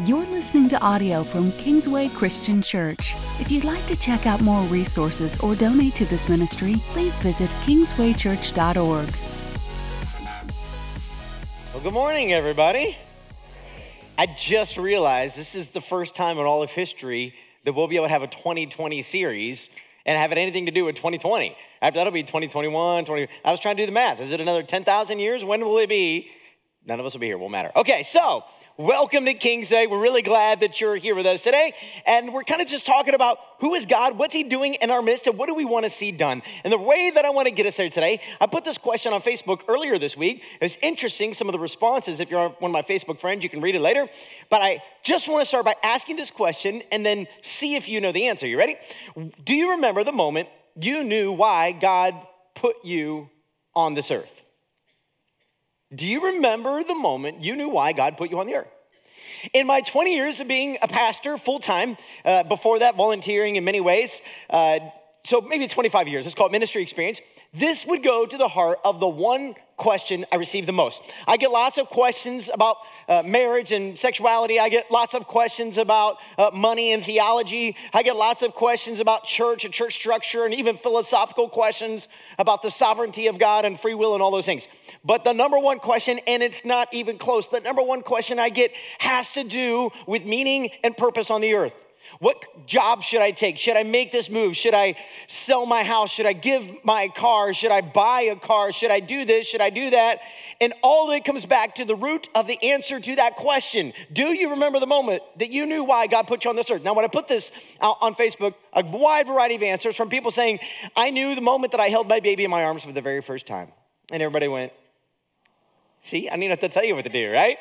You're listening to audio from Kingsway Christian Church. If you'd like to check out more resources or donate to this ministry, please visit kingswaychurch.org. Well, good morning, everybody. I just realized this is the first time in all of history that we'll be able to have a 2020 series and have it anything to do with 2020. After that'll be 2021, 20. I was trying to do the math. Is it another 10,000 years? When will it be? None of us will be here. Won't matter. Okay, so welcome to Kingsway. We're really glad that you're here with us today. And we're kind of just talking about who is God, what's He doing in our midst, and what do we want to see done. And the way that I want to get us there today, I put this question on Facebook earlier this week. It's interesting, some of the responses. If you're one of my Facebook friends, you can read it later. But I just want to start by asking this question and then see if you know the answer. You ready? Do you remember the moment you knew why God put you on this earth? Do you remember the moment you knew why God put you on the earth? In my 20 years of being a pastor full time, uh, before that, volunteering in many ways, uh, so maybe 25 years, it's called ministry experience. This would go to the heart of the one question I receive the most. I get lots of questions about uh, marriage and sexuality. I get lots of questions about uh, money and theology. I get lots of questions about church and church structure and even philosophical questions about the sovereignty of God and free will and all those things. But the number one question, and it's not even close, the number one question I get has to do with meaning and purpose on the earth. What job should I take? Should I make this move? Should I sell my house? Should I give my car? Should I buy a car? Should I do this? Should I do that? And all of it comes back to the root of the answer to that question. Do you remember the moment that you knew why God put you on this earth? Now, when I put this out on Facebook, a wide variety of answers from people saying, I knew the moment that I held my baby in my arms for the very first time. And everybody went, See, I not have to tell you what to do, right?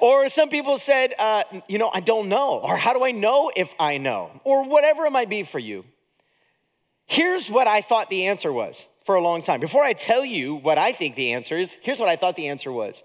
Or some people said, uh, you know, I don't know. Or how do I know if I know? Or whatever it might be for you. Here's what I thought the answer was for a long time. Before I tell you what I think the answer is, here's what I thought the answer was.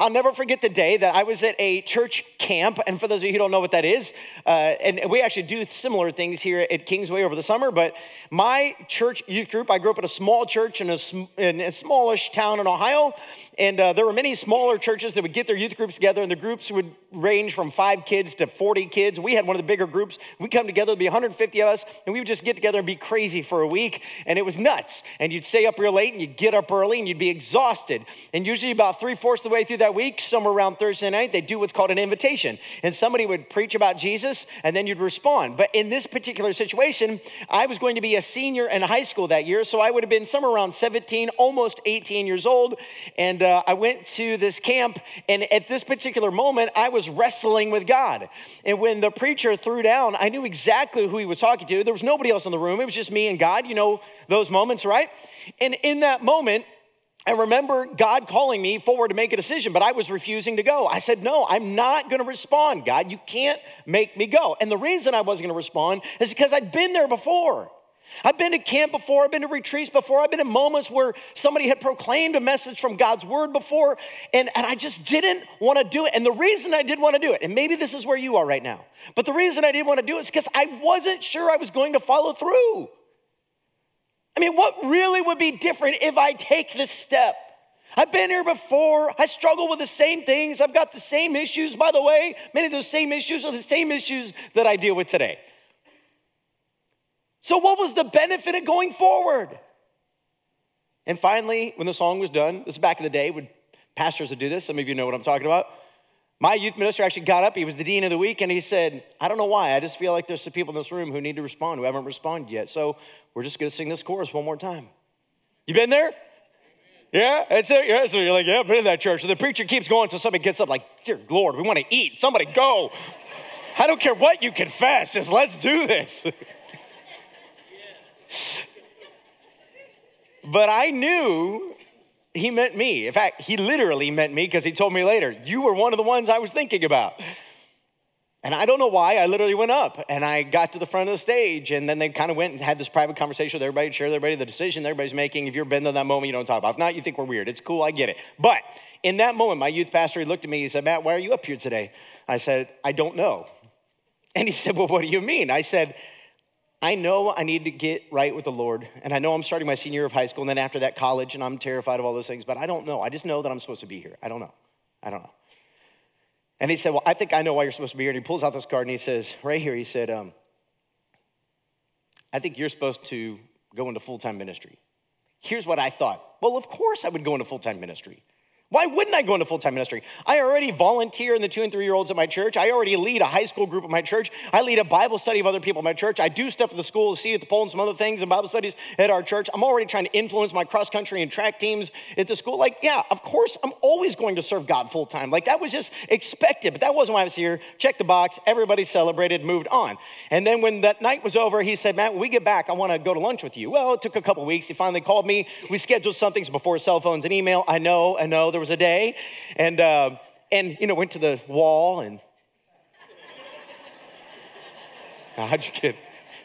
I'll never forget the day that I was at a church camp. And for those of you who don't know what that is, uh, and we actually do similar things here at Kingsway over the summer, but my church youth group, I grew up in a small church in a, in a smallish town in Ohio. And uh, there were many smaller churches that would get their youth groups together, and the groups would range from five kids to 40 kids. We had one of the bigger groups. We'd come together, there'd be 150 of us, and we would just get together and be crazy for a week. And it was nuts. And you'd stay up real late, and you'd get up early, and you'd be exhausted. And usually, about three fourths of the way through that week, somewhere around Thursday night, they'd do what's called an invitation. And somebody would preach about Jesus and then you'd respond. But in this particular situation, I was going to be a senior in high school that year. So I would have been somewhere around 17, almost 18 years old. And uh, Uh, I went to this camp. And at this particular moment, I was wrestling with God. And when the preacher threw down, I knew exactly who he was talking to. There was nobody else in the room, it was just me and God. You know those moments, right? And in that moment, I remember God calling me forward to make a decision, but I was refusing to go. I said, No, I'm not going to respond, God. You can't make me go. And the reason I wasn't going to respond is because I'd been there before. I've been to camp before, I've been to retreats before, I've been in moments where somebody had proclaimed a message from God's word before, and, and I just didn't want to do it. And the reason I did want to do it, and maybe this is where you are right now, but the reason I didn't want to do it is because I wasn't sure I was going to follow through. I mean, what really would be different if I take this step? I've been here before. I struggle with the same things. I've got the same issues, by the way. Many of those same issues are the same issues that I deal with today. So, what was the benefit of going forward? And finally, when the song was done, this is back in the day when pastors would do this. Some of you know what I'm talking about. My youth minister actually got up. He was the dean of the week, and he said, I don't know why. I just feel like there's some people in this room who need to respond who haven't responded yet. So we're just going to sing this chorus one more time. You been there? Yeah, that's it. Yeah, so you're like, yeah, I've been in that church. And the preacher keeps going until somebody gets up, like, dear Lord, we want to eat. Somebody go. I don't care what you confess, just let's do this. but I knew he meant me. In fact, he literally meant me because he told me later, You were one of the ones I was thinking about. And I don't know why, I literally went up and I got to the front of the stage. And then they kind of went and had this private conversation with everybody, share with everybody the decision everybody's making. If you've been to that moment, you don't talk about. If not, you think we're weird. It's cool, I get it. But in that moment, my youth pastor, he looked at me, he said, Matt, why are you up here today? I said, I don't know. And he said, Well, what do you mean? I said, I know I need to get right with the Lord, and I know I'm starting my senior year of high school, and then after that, college, and I'm terrified of all those things, but I don't know. I just know that I'm supposed to be here. I don't know. I don't know. And he said, Well, I think I know why you're supposed to be here. And he pulls out this card and he says, Right here, he said, um, I think you're supposed to go into full time ministry. Here's what I thought. Well, of course I would go into full time ministry. Why wouldn't I go into full time ministry? I already volunteer in the two and three year olds at my church. I already lead a high school group at my church. I lead a Bible study of other people at my church. I do stuff at the school, see at the pole, and some other things and Bible studies at our church. I'm already trying to influence my cross country and track teams at the school. Like, yeah, of course, I'm always going to serve God full time. Like, that was just expected, but that wasn't why I was here. Check the box. Everybody celebrated, moved on. And then when that night was over, he said, Matt, when we get back, I want to go to lunch with you. Well, it took a couple weeks. He finally called me. We scheduled something before cell phones and email. I know, I know, there was a day and uh, and you know went to the wall and. no, I'm just kidding.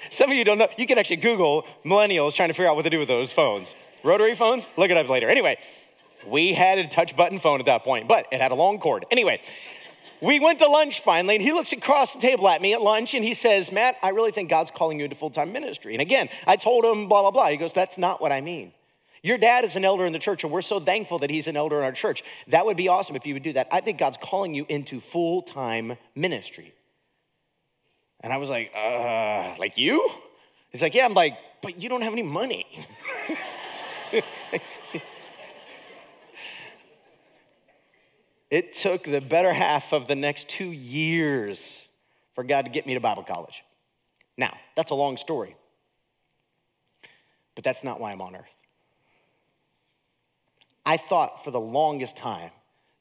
Some of you don't know. You can actually Google millennials trying to figure out what to do with those phones. Rotary phones. Look it up later. Anyway, we had a touch button phone at that point, but it had a long cord. Anyway. We went to lunch finally, and he looks across the table at me at lunch and he says, Matt, I really think God's calling you into full time ministry. And again, I told him, blah, blah, blah. He goes, That's not what I mean. Your dad is an elder in the church, and we're so thankful that he's an elder in our church. That would be awesome if you would do that. I think God's calling you into full time ministry. And I was like, uh, like you? He's like, yeah. I'm like, but you don't have any money. it took the better half of the next two years for God to get me to Bible college. Now, that's a long story, but that's not why I'm on earth. I thought for the longest time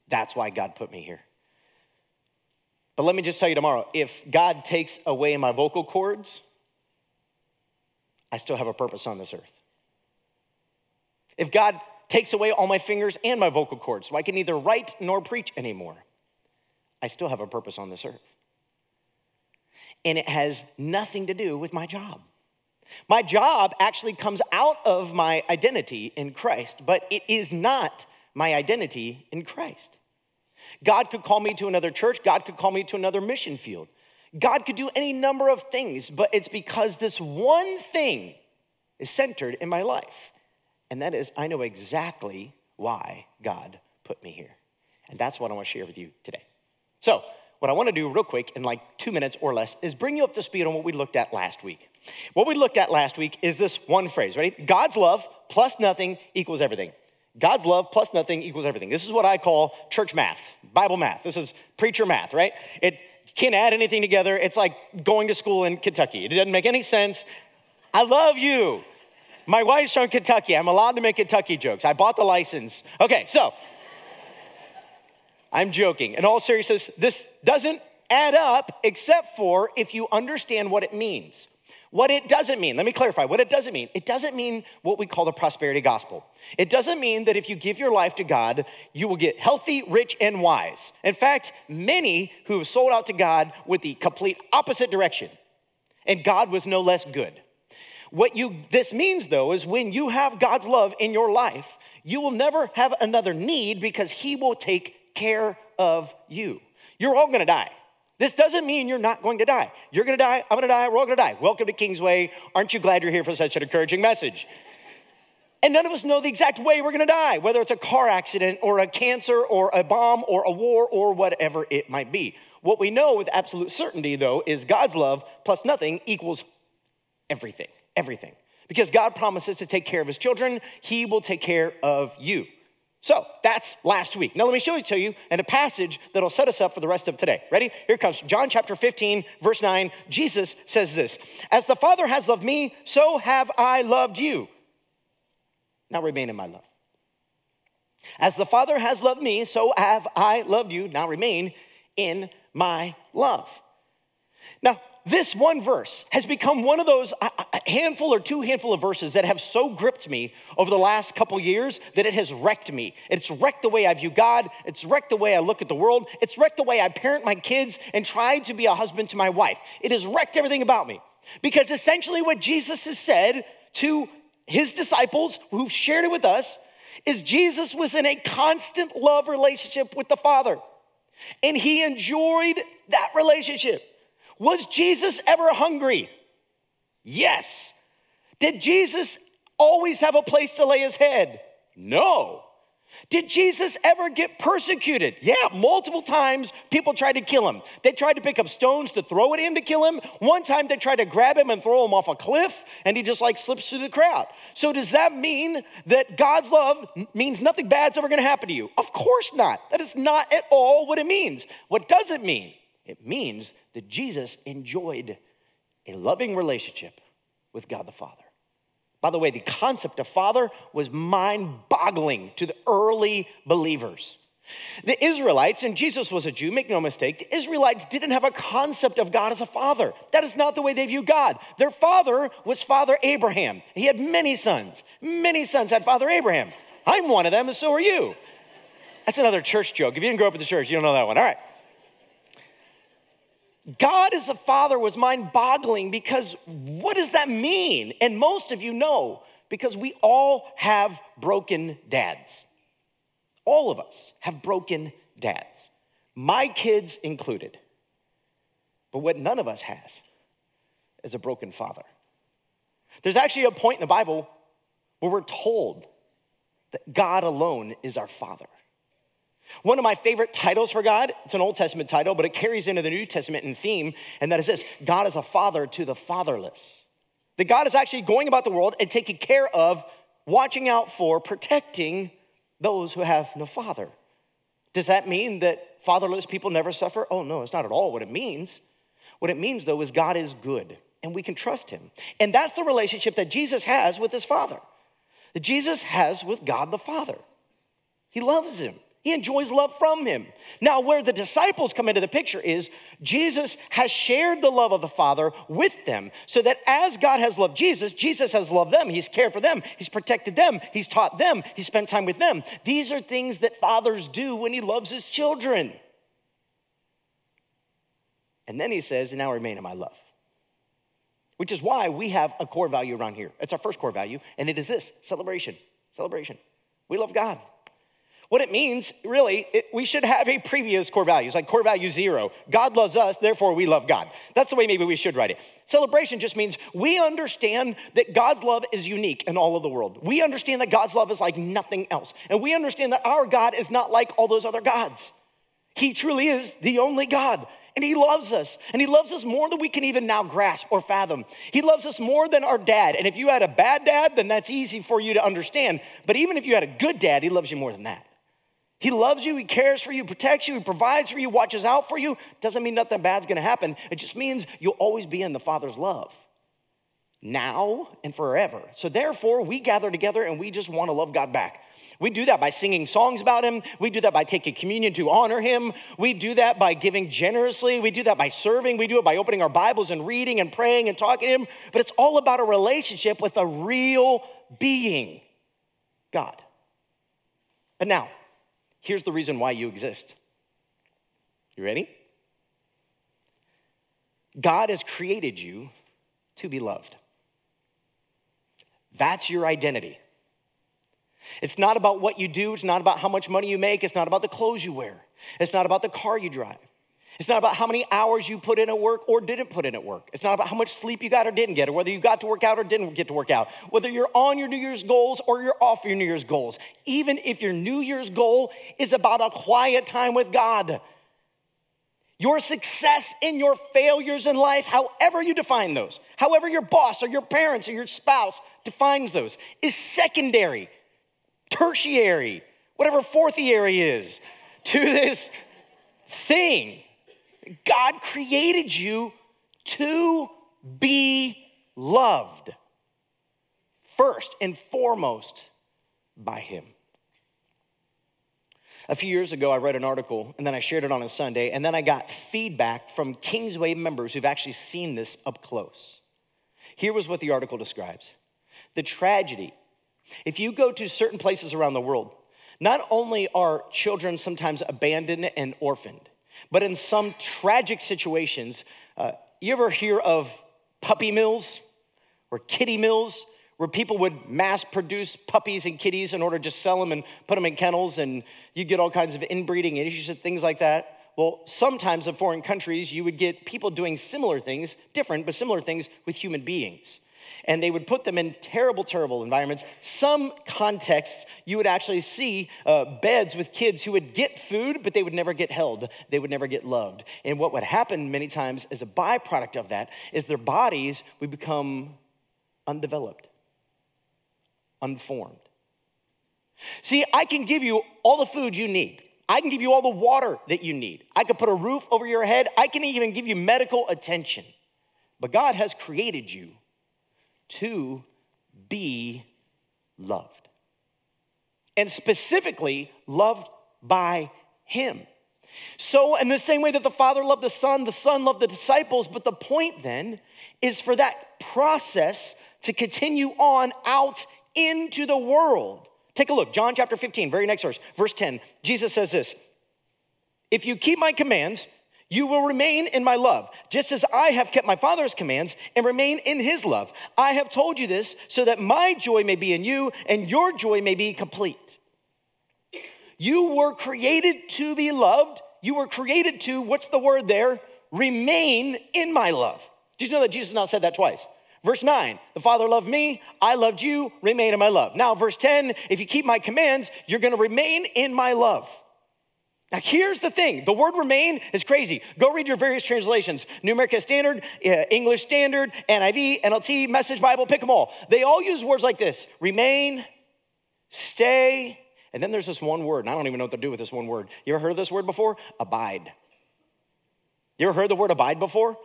that's why God put me here. But let me just tell you tomorrow if God takes away my vocal cords, I still have a purpose on this earth. If God takes away all my fingers and my vocal cords so I can neither write nor preach anymore, I still have a purpose on this earth. And it has nothing to do with my job. My job actually comes out of my identity in Christ, but it is not my identity in Christ. God could call me to another church, God could call me to another mission field. God could do any number of things, but it's because this one thing is centered in my life. And that is, I know exactly why God put me here. And that's what I want to share with you today. So, what I want to do real quick in like two minutes or less is bring you up to speed on what we looked at last week. What we looked at last week is this one phrase, ready? God's love plus nothing equals everything. God's love plus nothing equals everything. This is what I call church math, Bible math. This is preacher math, right? It can't add anything together. It's like going to school in Kentucky. It doesn't make any sense. I love you. My wife's from Kentucky. I'm allowed to make Kentucky jokes. I bought the license. Okay, so I'm joking. In all seriousness, this doesn't add up except for if you understand what it means. What it doesn't mean, let me clarify what it doesn't mean. It doesn't mean what we call the prosperity gospel. It doesn't mean that if you give your life to God, you will get healthy, rich, and wise. In fact, many who have sold out to God with the complete opposite direction, and God was no less good. What you this means though is when you have God's love in your life, you will never have another need because he will take care of you. You're all gonna die. This doesn't mean you're not going to die. You're gonna die, I'm gonna die, we're all gonna die. Welcome to Kingsway. Aren't you glad you're here for such an encouraging message? And none of us know the exact way we're gonna die, whether it's a car accident or a cancer or a bomb or a war or whatever it might be. What we know with absolute certainty, though, is God's love plus nothing equals everything. Everything. Because God promises to take care of his children, he will take care of you. So that's last week. Now let me show it to you in a passage that'll set us up for the rest of today. Ready? Here comes John chapter 15, verse 9. Jesus says this As the Father has loved me, so have I loved you. Now remain in my love. As the Father has loved me, so have I loved you. Now remain in my love. Now, this one verse has become one of those handful or two handful of verses that have so gripped me over the last couple years that it has wrecked me. It's wrecked the way I view God. It's wrecked the way I look at the world. It's wrecked the way I parent my kids and try to be a husband to my wife. It has wrecked everything about me. Because essentially, what Jesus has said to his disciples who've shared it with us is Jesus was in a constant love relationship with the Father. And he enjoyed that relationship. Was Jesus ever hungry? Yes. Did Jesus always have a place to lay his head? No. Did Jesus ever get persecuted? Yeah, multiple times people tried to kill him. They tried to pick up stones to throw at him to kill him. One time they tried to grab him and throw him off a cliff, and he just like slips through the crowd. So, does that mean that God's love means nothing bad's ever gonna happen to you? Of course not. That is not at all what it means. What does it mean? It means that Jesus enjoyed a loving relationship with God the Father. By the way, the concept of father was mind boggling to the early believers. The Israelites, and Jesus was a Jew, make no mistake, the Israelites didn't have a concept of God as a father. That is not the way they view God. Their father was Father Abraham. He had many sons. Many sons had Father Abraham. I'm one of them, and so are you. That's another church joke. If you didn't grow up in the church, you don't know that one. All right. God as a father was mind boggling because what does that mean? And most of you know because we all have broken dads. All of us have broken dads, my kids included. But what none of us has is a broken father. There's actually a point in the Bible where we're told that God alone is our father. One of my favorite titles for God, it's an Old Testament title, but it carries into the New Testament in theme, and that is this God is a father to the fatherless. That God is actually going about the world and taking care of, watching out for, protecting those who have no father. Does that mean that fatherless people never suffer? Oh, no, it's not at all what it means. What it means, though, is God is good and we can trust him. And that's the relationship that Jesus has with his Father, that Jesus has with God the Father. He loves him. He enjoys love from him. Now, where the disciples come into the picture is Jesus has shared the love of the Father with them, so that as God has loved Jesus, Jesus has loved them. He's cared for them, He's protected them, He's taught them, He's spent time with them. These are things that fathers do when He loves His children. And then He says, And now remain in my love. Which is why we have a core value around here. It's our first core value, and it is this celebration. Celebration. We love God. What it means, really, it, we should have a previous core values, like core value zero. God loves us, therefore we love God. That's the way maybe we should write it. Celebration just means we understand that God's love is unique in all of the world. We understand that God's love is like nothing else. And we understand that our God is not like all those other gods. He truly is the only God. And he loves us. And he loves us more than we can even now grasp or fathom. He loves us more than our dad. And if you had a bad dad, then that's easy for you to understand. But even if you had a good dad, he loves you more than that. He loves you, He cares for you, protects you, He provides for you, watches out for you. Doesn't mean nothing bad's gonna happen. It just means you'll always be in the Father's love now and forever. So therefore, we gather together and we just wanna love God back. We do that by singing songs about Him. We do that by taking communion to honor Him. We do that by giving generously. We do that by serving. We do it by opening our Bibles and reading and praying and talking to Him. But it's all about a relationship with a real being, God. But now, Here's the reason why you exist. You ready? God has created you to be loved. That's your identity. It's not about what you do, it's not about how much money you make, it's not about the clothes you wear, it's not about the car you drive. It's not about how many hours you put in at work or didn't put in at work. It's not about how much sleep you got or didn't get, or whether you got to work out or didn't get to work out, whether you're on your New Year's goals or you're off your New Year's goals. Even if your New Year's goal is about a quiet time with God. Your success and your failures in life, however you define those, however your boss or your parents or your spouse defines those, is secondary, tertiary, whatever fourthiary is to this thing God created you to be loved first and foremost by Him. A few years ago, I read an article and then I shared it on a Sunday, and then I got feedback from Kingsway members who've actually seen this up close. Here was what the article describes the tragedy. If you go to certain places around the world, not only are children sometimes abandoned and orphaned, but in some tragic situations, uh, you ever hear of puppy mills or kitty mills where people would mass produce puppies and kitties in order to just sell them and put them in kennels and you'd get all kinds of inbreeding issues and things like that? Well, sometimes in foreign countries, you would get people doing similar things, different, but similar things with human beings. And they would put them in terrible, terrible environments. Some contexts, you would actually see uh, beds with kids who would get food, but they would never get held. They would never get loved. And what would happen many times as a byproduct of that is their bodies would become undeveloped, unformed. See, I can give you all the food you need. I can give you all the water that you need. I can put a roof over your head. I can even give you medical attention. But God has created you to be loved. And specifically, loved by Him. So, in the same way that the Father loved the Son, the Son loved the disciples, but the point then is for that process to continue on out into the world. Take a look, John chapter 15, very next verse, verse 10. Jesus says this If you keep my commands, you will remain in my love, just as I have kept my Father's commands and remain in his love. I have told you this so that my joy may be in you and your joy may be complete. You were created to be loved. You were created to, what's the word there? Remain in my love. Did you know that Jesus now said that twice? Verse 9, the Father loved me, I loved you, remain in my love. Now, verse 10, if you keep my commands, you're gonna remain in my love. Now, here's the thing the word remain is crazy. Go read your various translations New American Standard, uh, English Standard, NIV, NLT, Message Bible, pick them all. They all use words like this remain, stay, and then there's this one word, and I don't even know what to do with this one word. You ever heard this word before? Abide. You ever heard the word abide before?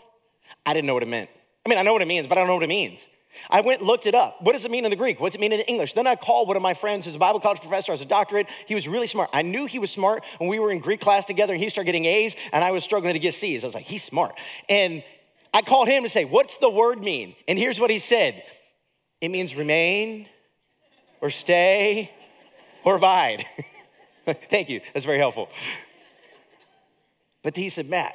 I didn't know what it meant. I mean, I know what it means, but I don't know what it means. I went and looked it up. What does it mean in the Greek? What's it mean in English? Then I called one of my friends who's a Bible college professor, has a doctorate. He was really smart. I knew he was smart when we were in Greek class together and he started getting A's and I was struggling to get C's. I was like, he's smart. And I called him to say, what's the word mean? And here's what he said it means remain or stay or abide. Thank you. That's very helpful. But he said, Matt,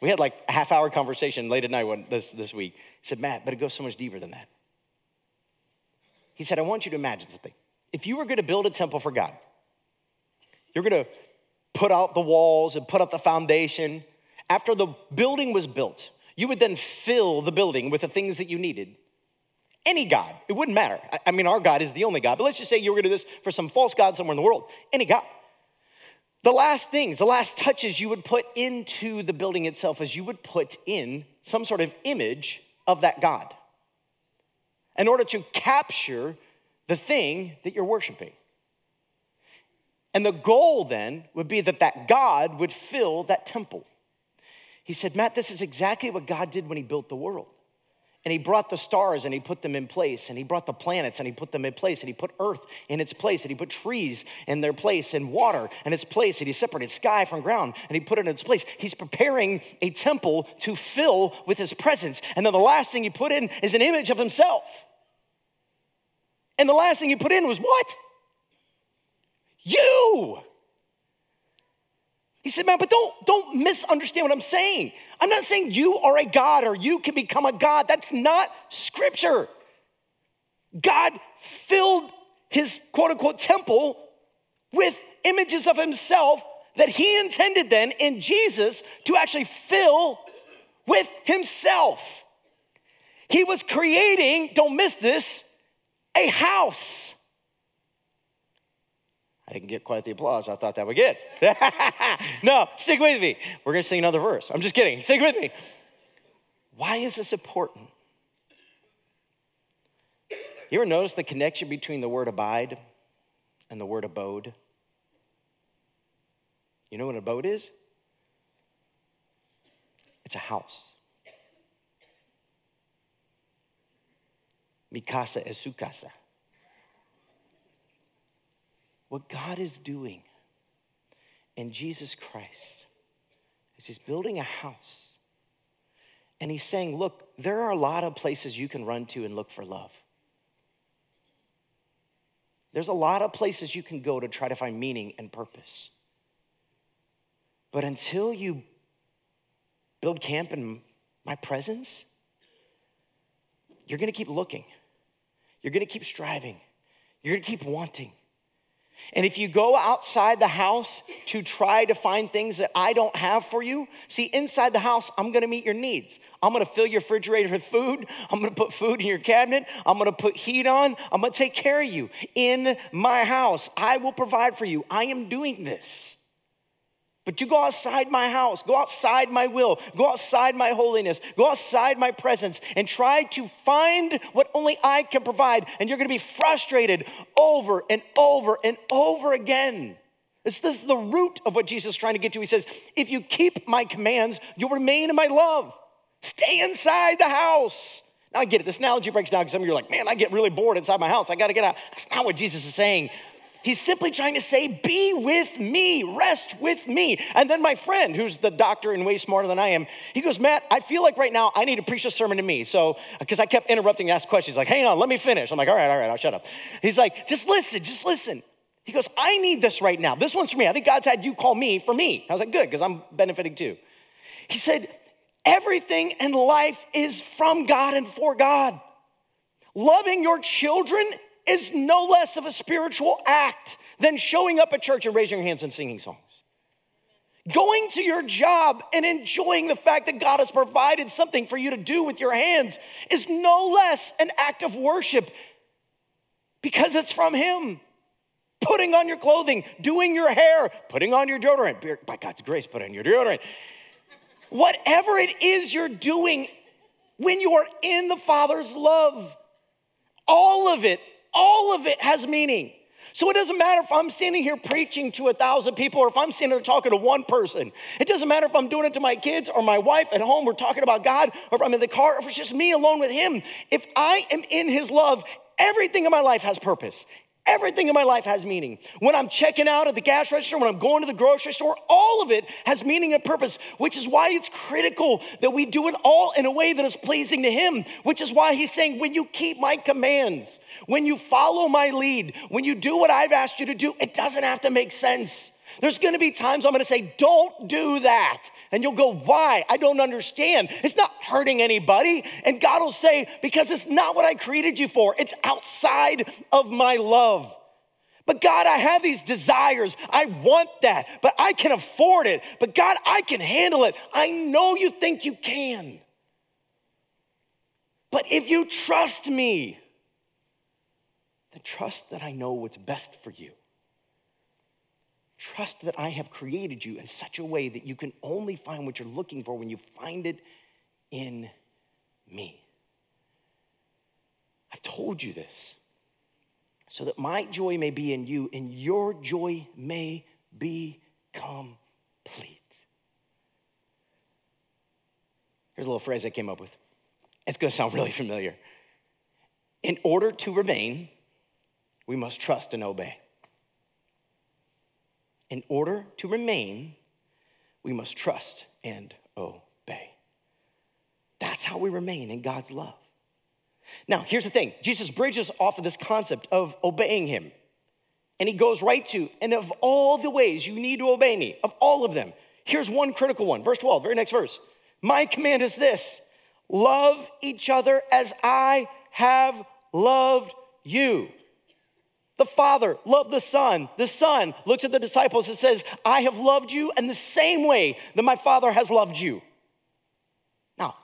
we had like a half hour conversation late at night one, this, this week. He said, Matt, but it goes so much deeper than that. He said, I want you to imagine something. If you were going to build a temple for God, you're going to put out the walls and put up the foundation. After the building was built, you would then fill the building with the things that you needed. Any God, it wouldn't matter. I mean, our God is the only God, but let's just say you were going to do this for some false God somewhere in the world. Any God. The last things, the last touches you would put into the building itself is you would put in some sort of image of that God in order to capture the thing that you're worshiping. And the goal then would be that that God would fill that temple. He said, Matt, this is exactly what God did when he built the world. And he brought the stars and he put them in place. And he brought the planets and he put them in place. And he put earth in its place. And he put trees in their place and water in its place. And he separated sky from ground and he put it in its place. He's preparing a temple to fill with his presence. And then the last thing he put in is an image of himself. And the last thing he put in was what? You. He said, man, but don't, don't misunderstand what I'm saying. I'm not saying you are a God or you can become a God. That's not scripture. God filled his quote unquote temple with images of himself that he intended then in Jesus to actually fill with himself. He was creating, don't miss this, a house. I didn't get quite the applause I thought that would get. no, stick with me. We're going to sing another verse. I'm just kidding. Stick with me. Why is this important? You ever notice the connection between the word abide and the word abode? You know what an abode is? It's a house. Mikasa is su casa. What God is doing in Jesus Christ is He's building a house. And He's saying, Look, there are a lot of places you can run to and look for love. There's a lot of places you can go to try to find meaning and purpose. But until you build camp in my presence, you're gonna keep looking. You're gonna keep striving. You're gonna keep wanting. And if you go outside the house to try to find things that I don't have for you, see, inside the house, I'm gonna meet your needs. I'm gonna fill your refrigerator with food. I'm gonna put food in your cabinet. I'm gonna put heat on. I'm gonna take care of you. In my house, I will provide for you. I am doing this. But you go outside my house, go outside my will, go outside my holiness, go outside my presence, and try to find what only I can provide. And you're gonna be frustrated over and over and over again. This, this is the root of what Jesus is trying to get to. He says, If you keep my commands, you'll remain in my love. Stay inside the house. Now I get it. This analogy breaks down because some of you are like, man, I get really bored inside my house. I got to get out. That's not what Jesus is saying. He's simply trying to say, be with me, rest with me. And then my friend, who's the doctor and way smarter than I am, he goes, Matt, I feel like right now I need to preach a sermon to me. So, because I kept interrupting and asking questions, like, hang on, let me finish. I'm like, all right, all right, I'll shut up. He's like, just listen, just listen. He goes, I need this right now. This one's for me. I think God's had you call me for me. I was like, good, because I'm benefiting too. He said, everything in life is from God and for God. Loving your children is no less of a spiritual act than showing up at church and raising your hands and singing songs. Going to your job and enjoying the fact that God has provided something for you to do with your hands is no less an act of worship because it's from Him. Putting on your clothing, doing your hair, putting on your deodorant, by God's grace, put on your deodorant. Whatever it is you're doing when you are in the Father's love, all of it all of it has meaning. So it doesn't matter if I'm standing here preaching to a thousand people or if I'm standing there talking to one person. It doesn't matter if I'm doing it to my kids or my wife at home, we're talking about God, or if I'm in the car, or if it's just me alone with Him. If I am in His love, everything in my life has purpose. Everything in my life has meaning. When I'm checking out at the gas register, when I'm going to the grocery store, all of it has meaning and purpose, which is why it's critical that we do it all in a way that is pleasing to Him, which is why He's saying, when you keep my commands, when you follow my lead, when you do what I've asked you to do, it doesn't have to make sense. There's gonna be times I'm gonna say, don't do that. And you'll go, why? I don't understand. It's not hurting anybody. And God will say, because it's not what I created you for, it's outside of my love. But God, I have these desires. I want that, but I can afford it. But God, I can handle it. I know you think you can. But if you trust me, then trust that I know what's best for you. Trust that I have created you in such a way that you can only find what you're looking for when you find it in me. I've told you this so that my joy may be in you and your joy may be complete. Here's a little phrase I came up with. It's going to sound really familiar. In order to remain, we must trust and obey. In order to remain, we must trust and obey. That's how we remain in God's love. Now, here's the thing Jesus bridges off of this concept of obeying Him. And He goes right to, and of all the ways you need to obey me, of all of them, here's one critical one. Verse 12, very next verse. My command is this love each other as I have loved you. The Father loved the Son. The Son looks at the disciples and says, I have loved you in the same way that my Father has loved you. Now,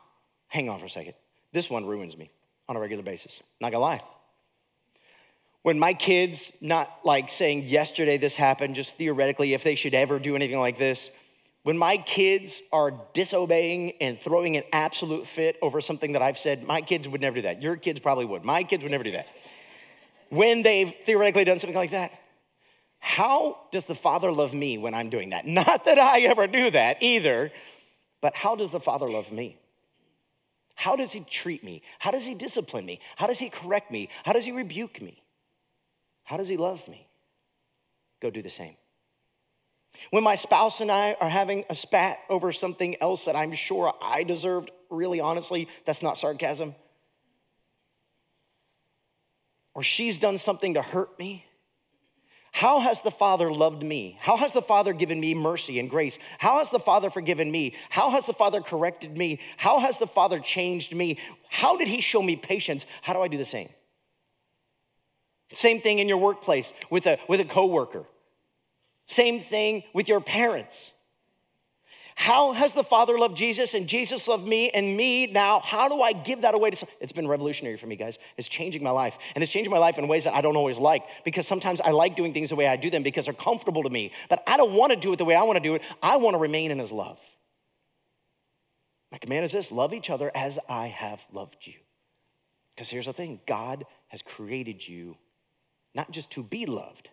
hang on for a second. This one ruins me on a regular basis. Not gonna lie. When my kids, not like saying yesterday this happened, just theoretically, if they should ever do anything like this, when my kids are disobeying and throwing an absolute fit over something that I've said, my kids would never do that. Your kids probably would. My kids would never do that when they've theoretically done something like that. How does the Father love me when I'm doing that? Not that I ever do that either, but how does the Father love me? How does He treat me? How does He discipline me? How does He correct me? How does He rebuke me? How does He love me? Go do the same. When my spouse and I are having a spat over something else that I'm sure I deserved, really honestly, that's not sarcasm or she's done something to hurt me? How has the Father loved me? How has the Father given me mercy and grace? How has the Father forgiven me? How has the Father corrected me? How has the Father changed me? How did He show me patience? How do I do the same? Same thing in your workplace with a, with a coworker. Same thing with your parents. How has the Father loved Jesus and Jesus loved me and me now? How do I give that away to some? It's been revolutionary for me, guys. It's changing my life. And it's changing my life in ways that I don't always like because sometimes I like doing things the way I do them because they're comfortable to me. But I don't want to do it the way I want to do it. I want to remain in His love. My command is this love each other as I have loved you. Because here's the thing God has created you not just to be loved,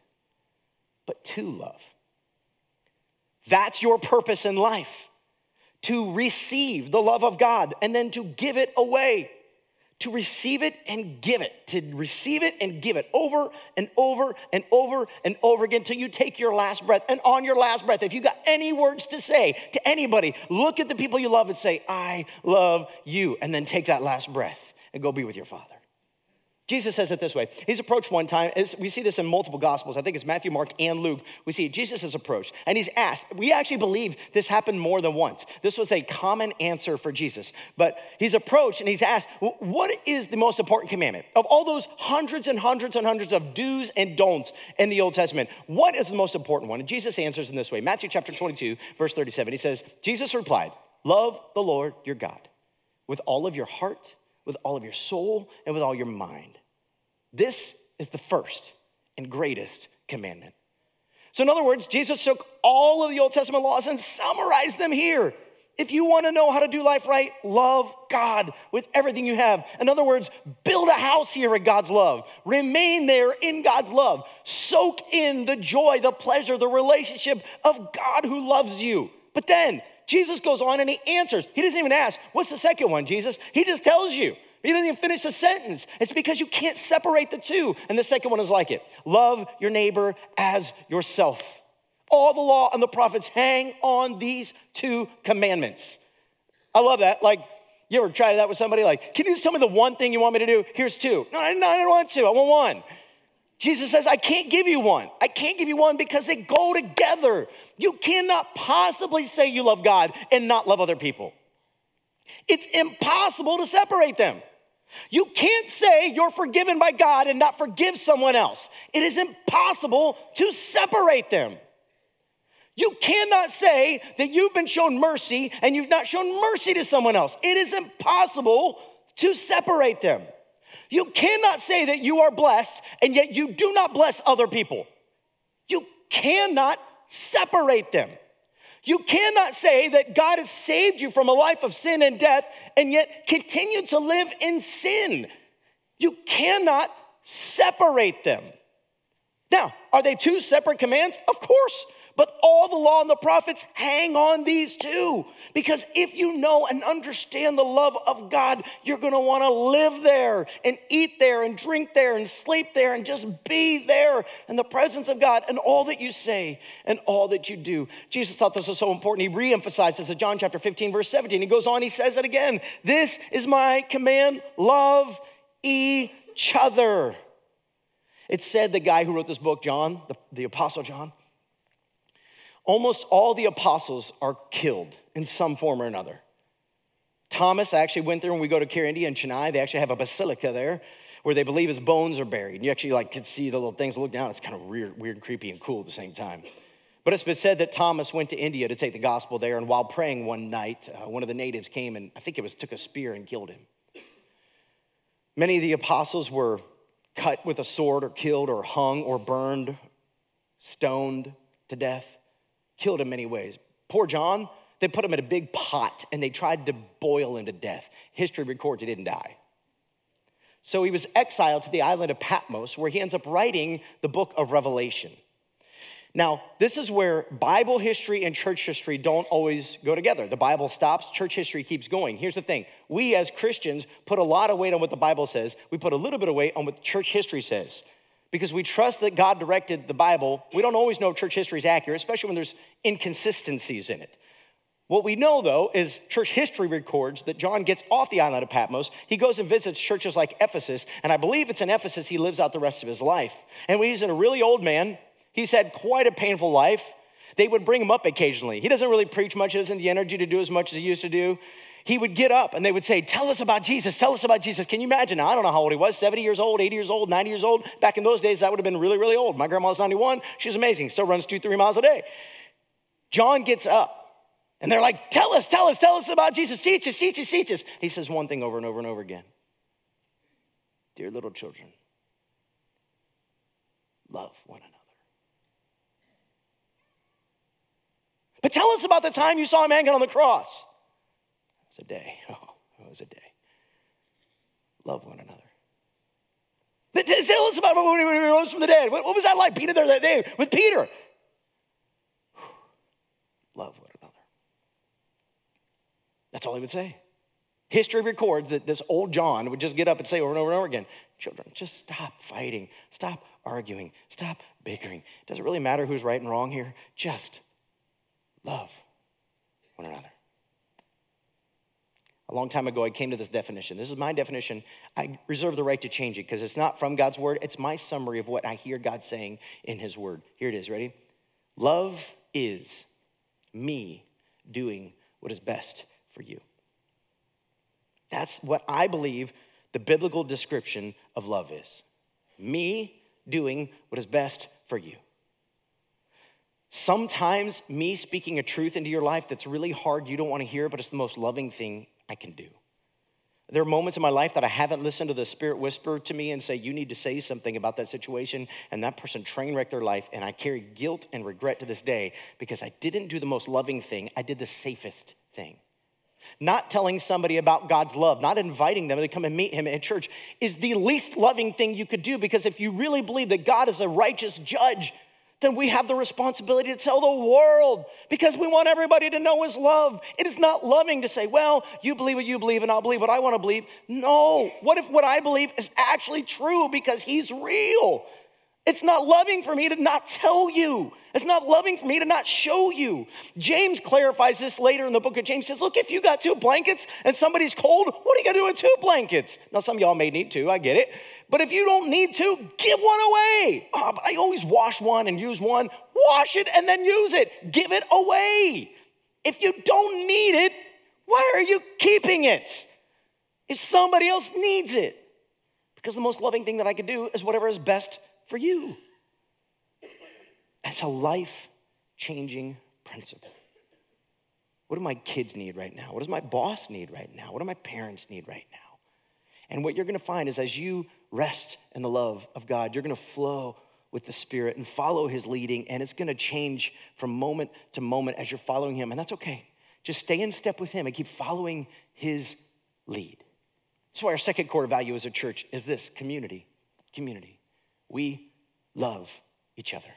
but to love. That's your purpose in life to receive the love of God and then to give it away. To receive it and give it, to receive it and give it over and over and over and over again until you take your last breath. And on your last breath, if you got any words to say to anybody, look at the people you love and say, I love you. And then take that last breath and go be with your Father. Jesus says it this way. He's approached one time. We see this in multiple gospels. I think it's Matthew, Mark, and Luke. We see Jesus is approached and he's asked. We actually believe this happened more than once. This was a common answer for Jesus. But he's approached and he's asked, What is the most important commandment? Of all those hundreds and hundreds and hundreds of do's and don'ts in the Old Testament, what is the most important one? And Jesus answers in this way Matthew chapter 22, verse 37. He says, Jesus replied, Love the Lord your God with all of your heart with all of your soul and with all your mind. This is the first and greatest commandment. So, in other words, Jesus took all of the Old Testament laws and summarized them here. If you want to know how to do life right, love God with everything you have. In other words, build a house here in God's love. Remain there in God's love. Soak in the joy, the pleasure, the relationship of God who loves you. But then Jesus goes on and he answers. He doesn't even ask, What's the second one, Jesus? He just tells you. He doesn't even finish the sentence. It's because you can't separate the two. And the second one is like it love your neighbor as yourself. All the law and the prophets hang on these two commandments. I love that. Like, you ever try that with somebody? Like, can you just tell me the one thing you want me to do? Here's two. No, no, I don't want two. I want one. Jesus says, I can't give you one. I can't give you one because they go together. You cannot possibly say you love God and not love other people. It's impossible to separate them. You can't say you're forgiven by God and not forgive someone else. It is impossible to separate them. You cannot say that you've been shown mercy and you've not shown mercy to someone else. It is impossible to separate them. You cannot say that you are blessed and yet you do not bless other people. You cannot separate them. You cannot say that God has saved you from a life of sin and death and yet continue to live in sin. You cannot separate them. Now, are they two separate commands? Of course. But all the law and the prophets hang on these two. Because if you know and understand the love of God, you're gonna wanna live there and eat there and drink there and sleep there and just be there in the presence of God and all that you say and all that you do. Jesus thought this was so important. He re emphasizes in John chapter 15, verse 17. He goes on, he says it again. This is my command love each other. It said the guy who wrote this book, John, the, the Apostle John, almost all the apostles are killed in some form or another. Thomas actually went there when we go to India in Chennai. They actually have a basilica there where they believe his bones are buried. And you actually like could see the little things look down. It's kind of weird, weird, creepy, and cool at the same time. But it's been said that Thomas went to India to take the gospel there, and while praying one night, uh, one of the natives came and I think it was took a spear and killed him. Many of the apostles were cut with a sword or killed or hung or burned, stoned to death killed in many ways. Poor John, they put him in a big pot and they tried to boil him to death. History records he didn't die. So he was exiled to the island of Patmos, where he ends up writing the book of Revelation. Now, this is where Bible history and church history don't always go together. The Bible stops, church history keeps going. Here's the thing we as Christians put a lot of weight on what the Bible says, we put a little bit of weight on what church history says because we trust that God directed the Bible. We don't always know if church history is accurate, especially when there's inconsistencies in it. What we know, though, is church history records that John gets off the island of Patmos. He goes and visits churches like Ephesus, and I believe it's in Ephesus he lives out the rest of his life. And when he's a really old man, he's had quite a painful life. They would bring him up occasionally. He doesn't really preach much, he doesn't have the energy to do as much as he used to do. He would get up and they would say, Tell us about Jesus, tell us about Jesus. Can you imagine? Now, I don't know how old he was 70 years old, 80 years old, 90 years old. Back in those days, that would have been really, really old. My grandma was 91. She's amazing, still runs two, three miles a day. John gets up and they're like, Tell us, tell us, tell us about Jesus. Teach us, teach us, teach us. He says one thing over and over and over again Dear little children, love one another. But tell us about the time you saw man get on the cross. A day. Oh, it was a day. Love one another. But tell us about when he rose from the dead. What, was that like? being there that day with Peter. Love one another. That's all he would say. History records that this old John would just get up and say over and over and over again, children, just stop fighting, stop arguing, stop bickering. Does it really matter who's right and wrong here? Just love one another. A long time ago, I came to this definition. This is my definition. I reserve the right to change it because it's not from God's word. It's my summary of what I hear God saying in his word. Here it is. Ready? Love is me doing what is best for you. That's what I believe the biblical description of love is me doing what is best for you. Sometimes, me speaking a truth into your life that's really hard, you don't want to hear, but it's the most loving thing I can do. There are moments in my life that I haven't listened to the Spirit whisper to me and say, You need to say something about that situation, and that person train wrecked their life, and I carry guilt and regret to this day because I didn't do the most loving thing, I did the safest thing. Not telling somebody about God's love, not inviting them to come and meet Him in church is the least loving thing you could do because if you really believe that God is a righteous judge, then we have the responsibility to tell the world because we want everybody to know his love. It is not loving to say, well, you believe what you believe and I'll believe what I want to believe. No. What if what I believe is actually true because he's real? It's not loving for me to not tell you. It's not loving for me to not show you. James clarifies this later in the book of James. He says, Look, if you got two blankets and somebody's cold, what are you going to do with two blankets? Now, some of y'all may need two, I get it. But if you don't need to, give one away. Oh, I always wash one and use one. Wash it and then use it. Give it away. If you don't need it, why are you keeping it? If somebody else needs it. Because the most loving thing that I could do is whatever is best for you. It's a life changing principle. What do my kids need right now? What does my boss need right now? What do my parents need right now? And what you're gonna find is as you rest in the love of God, you're gonna flow with the Spirit and follow His leading, and it's gonna change from moment to moment as you're following Him, and that's okay. Just stay in step with Him and keep following His lead. That's why our second core value as a church is this community. Community. We love each other.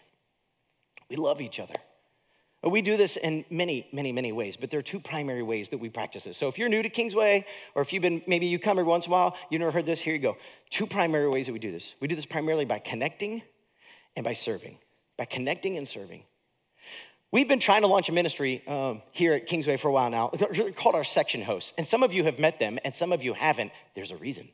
We love each other. We do this in many, many, many ways, but there are two primary ways that we practice this. So if you're new to Kingsway, or if you've been, maybe you come every once in a while, you've never heard this, here you go. Two primary ways that we do this. We do this primarily by connecting and by serving. By connecting and serving. We've been trying to launch a ministry um, here at Kingsway for a while now called our section hosts. And some of you have met them, and some of you haven't. There's a reason.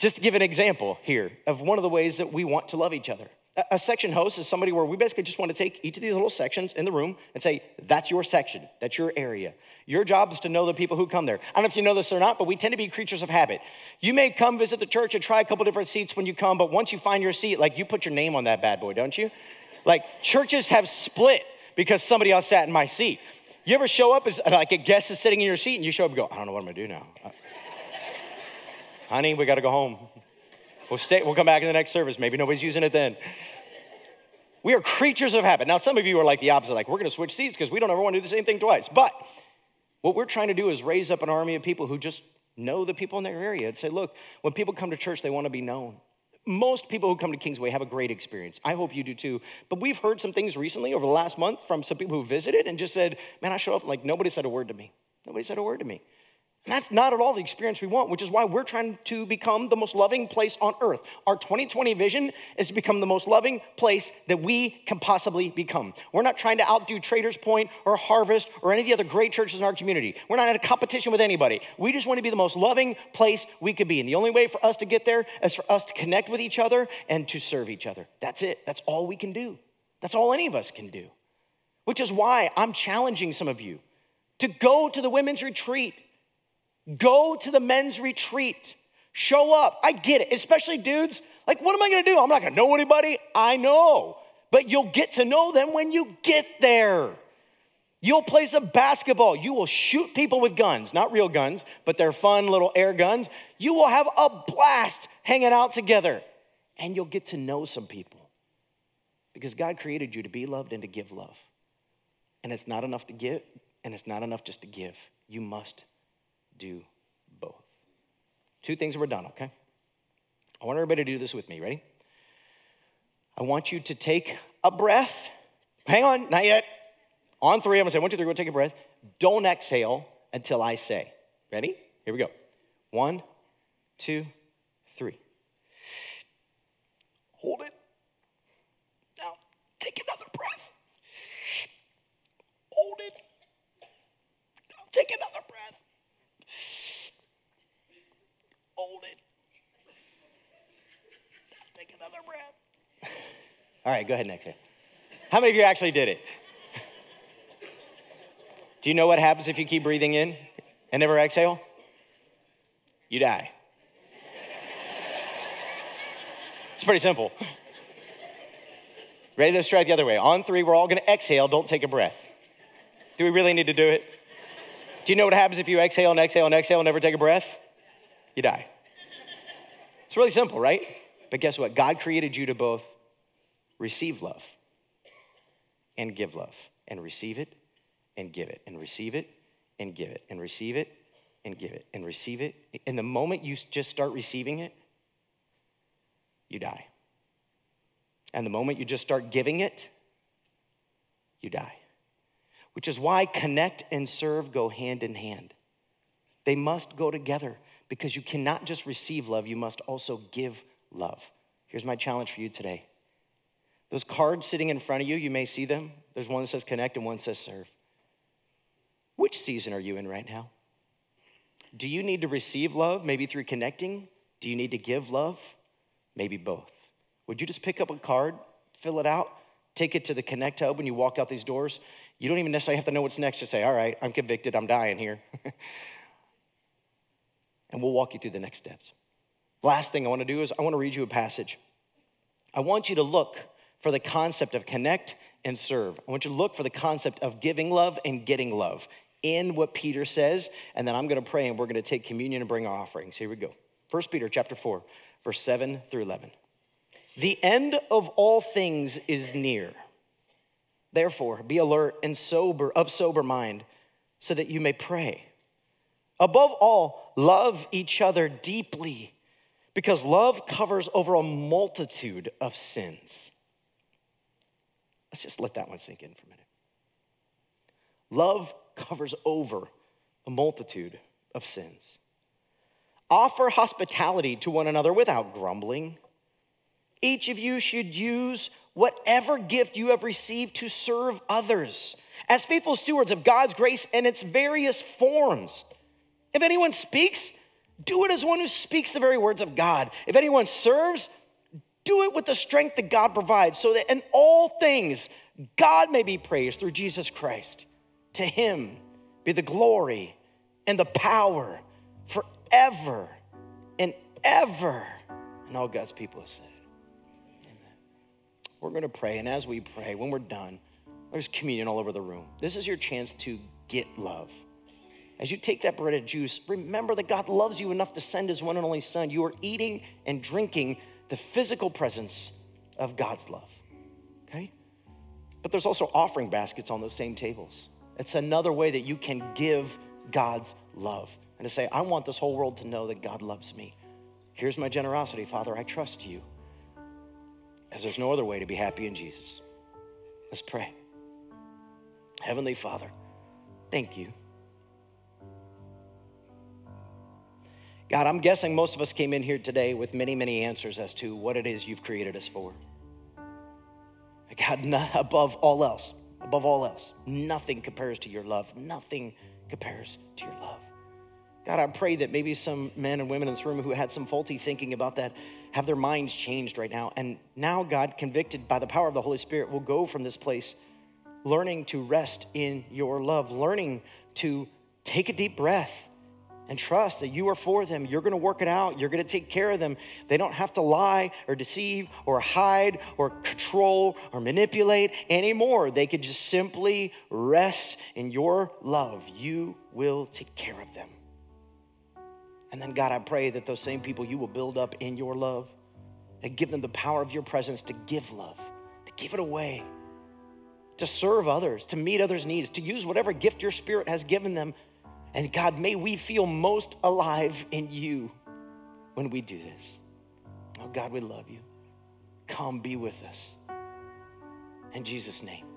Just to give an example here of one of the ways that we want to love each other. A section host is somebody where we basically just want to take each of these little sections in the room and say, that's your section, that's your area. Your job is to know the people who come there. I don't know if you know this or not, but we tend to be creatures of habit. You may come visit the church and try a couple different seats when you come, but once you find your seat, like you put your name on that bad boy, don't you? Like churches have split because somebody else sat in my seat. You ever show up as like a guest is sitting in your seat and you show up and go, I don't know what I'm gonna do now. Honey, we gotta go home. We'll stay, we'll come back in the next service. Maybe nobody's using it then. We are creatures of habit. Now, some of you are like the opposite, like we're gonna switch seats because we don't ever want to do the same thing twice. But what we're trying to do is raise up an army of people who just know the people in their area and say, look, when people come to church, they want to be known. Most people who come to Kingsway have a great experience. I hope you do too. But we've heard some things recently over the last month from some people who visited and just said, man, I show up like nobody said a word to me. Nobody said a word to me. And that's not at all the experience we want, which is why we're trying to become the most loving place on earth. Our 2020 vision is to become the most loving place that we can possibly become. We're not trying to outdo Traders Point or Harvest or any of the other great churches in our community. We're not in a competition with anybody. We just want to be the most loving place we could be. And the only way for us to get there is for us to connect with each other and to serve each other. That's it. That's all we can do. That's all any of us can do. Which is why I'm challenging some of you to go to the women's retreat Go to the men's retreat. Show up. I get it, especially dudes. Like, what am I gonna do? I'm not gonna know anybody. I know. But you'll get to know them when you get there. You'll play some basketball. You will shoot people with guns, not real guns, but they're fun little air guns. You will have a blast hanging out together. And you'll get to know some people. Because God created you to be loved and to give love. And it's not enough to give, and it's not enough just to give. You must do both. Two things we're done, okay? I want everybody to do this with me. Ready? I want you to take a breath. Hang on, not yet. On three, I'm gonna say one, two, three, go take a breath. Don't exhale until I say. Ready? Here we go. One, two, three. Hold it. Now, take another breath. Hold it. Now, take another breath. Hold it. Now, take another breath. All right, go ahead exhale. How many of you actually did it? Do you know what happens if you keep breathing in and never exhale? You die. It's pretty simple. Ready? Let's try it the other way. On three, we're all gonna exhale, don't take a breath. Do we really need to do it? Do you know what happens if you exhale and exhale and exhale and never take a breath? You die. It's really simple, right? But guess what? God created you to both receive love and give love and receive it and give it and receive it and give it and receive it and give it and receive it. And the moment you just start receiving it, you die. And the moment you just start giving it, you die. Which is why connect and serve go hand in hand. They must go together because you cannot just receive love, you must also give love. Here's my challenge for you today. Those cards sitting in front of you, you may see them. There's one that says connect and one says serve. Which season are you in right now? Do you need to receive love, maybe through connecting? Do you need to give love? Maybe both. Would you just pick up a card, fill it out, take it to the Connect Hub when you walk out these doors? You don't even necessarily have to know what's next. Just say, all right, I'm convicted, I'm dying here. and we'll walk you through the next steps. Last thing I want to do is I want to read you a passage. I want you to look for the concept of connect and serve. I want you to look for the concept of giving love and getting love in what Peter says, and then I'm going to pray and we're going to take communion and bring our offerings. Here we go. 1 Peter chapter 4, verse 7 through 11. The end of all things is near. Therefore, be alert and sober of sober mind so that you may pray. Above all, love each other deeply because love covers over a multitude of sins. Let's just let that one sink in for a minute. Love covers over a multitude of sins. Offer hospitality to one another without grumbling. Each of you should use whatever gift you have received to serve others as faithful stewards of God's grace in its various forms. If anyone speaks, do it as one who speaks the very words of God. If anyone serves, do it with the strength that God provides, so that in all things God may be praised through Jesus Christ. To him be the glory and the power forever and ever. And all God's people said, Amen. We're going to pray, and as we pray, when we're done, there's communion all over the room. This is your chance to get love. As you take that bread and juice, remember that God loves you enough to send his one and only Son. You are eating and drinking the physical presence of God's love. Okay? But there's also offering baskets on those same tables. It's another way that you can give God's love and to say, I want this whole world to know that God loves me. Here's my generosity, Father. I trust you. Because there's no other way to be happy in Jesus. Let's pray. Heavenly Father, thank you. God, I'm guessing most of us came in here today with many, many answers as to what it is you've created us for. God, above all else, above all else. Nothing compares to your love. Nothing compares to your love. God, I pray that maybe some men and women in this room who had some faulty thinking about that have their minds changed right now. And now, God, convicted by the power of the Holy Spirit, will go from this place learning to rest in your love, learning to take a deep breath and trust that you are for them. You're going to work it out. You're going to take care of them. They don't have to lie or deceive or hide or control or manipulate anymore. They could just simply rest in your love. You will take care of them. And then, God, I pray that those same people you will build up in your love and give them the power of your presence to give love, to give it away, to serve others, to meet others' needs, to use whatever gift your spirit has given them and God, may we feel most alive in you when we do this. Oh, God, we love you. Come be with us. In Jesus' name.